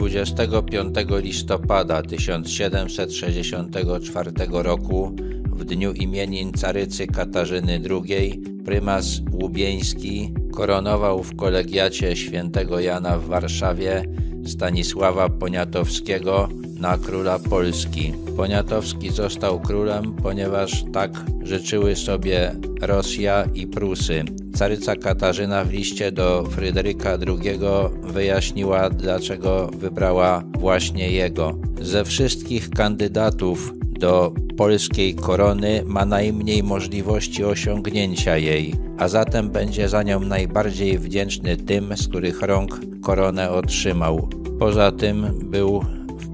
25 listopada 1764 roku, w dniu imienin carycy Katarzyny II, prymas Łubieński koronował w kolegiacie świętego Jana w Warszawie Stanisława Poniatowskiego na króla Polski. Poniatowski został królem, ponieważ tak życzyły sobie Rosja i Prusy. Caryca Katarzyna w liście do Fryderyka II wyjaśniła, dlaczego wybrała właśnie jego. Ze wszystkich kandydatów do polskiej korony ma najmniej możliwości osiągnięcia jej, a zatem będzie za nią najbardziej wdzięczny tym, z których rąk koronę otrzymał. Poza tym był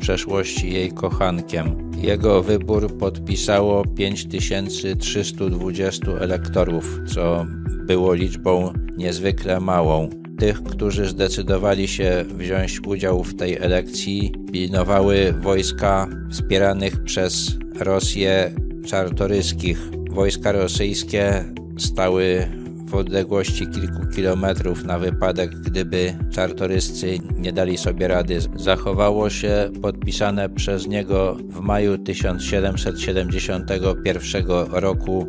przeszłości jej kochankiem. Jego wybór podpisało 5320 elektorów, co było liczbą niezwykle małą. Tych, którzy zdecydowali się wziąć udział w tej elekcji, pilnowały wojska wspieranych przez Rosję czartoryskich. Wojska rosyjskie stały w odległości kilku kilometrów na wypadek, gdyby czartoryscy nie dali sobie rady. Zachowało się podpisane przez niego w maju 1771 roku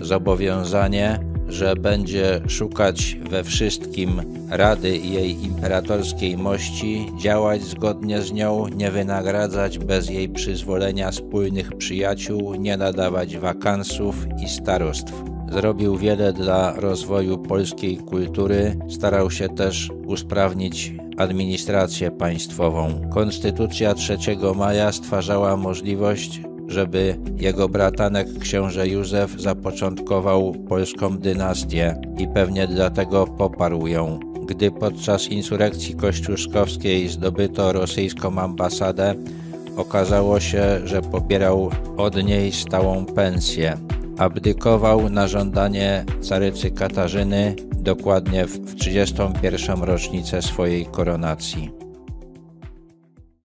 zobowiązanie, że będzie szukać we wszystkim Rady jej imperatorskiej mości, działać zgodnie z nią, nie wynagradzać bez jej przyzwolenia spójnych przyjaciół, nie nadawać wakansów i starostw. Zrobił wiele dla rozwoju polskiej kultury, starał się też usprawnić administrację państwową. Konstytucja 3 maja stwarzała możliwość, żeby jego bratanek książę Józef zapoczątkował polską dynastię i pewnie dlatego poparł ją. Gdy podczas insurekcji kościuszkowskiej zdobyto rosyjską ambasadę, okazało się, że pobierał od niej stałą pensję abdykował na żądanie carycy Katarzyny dokładnie w 31. rocznicę swojej koronacji.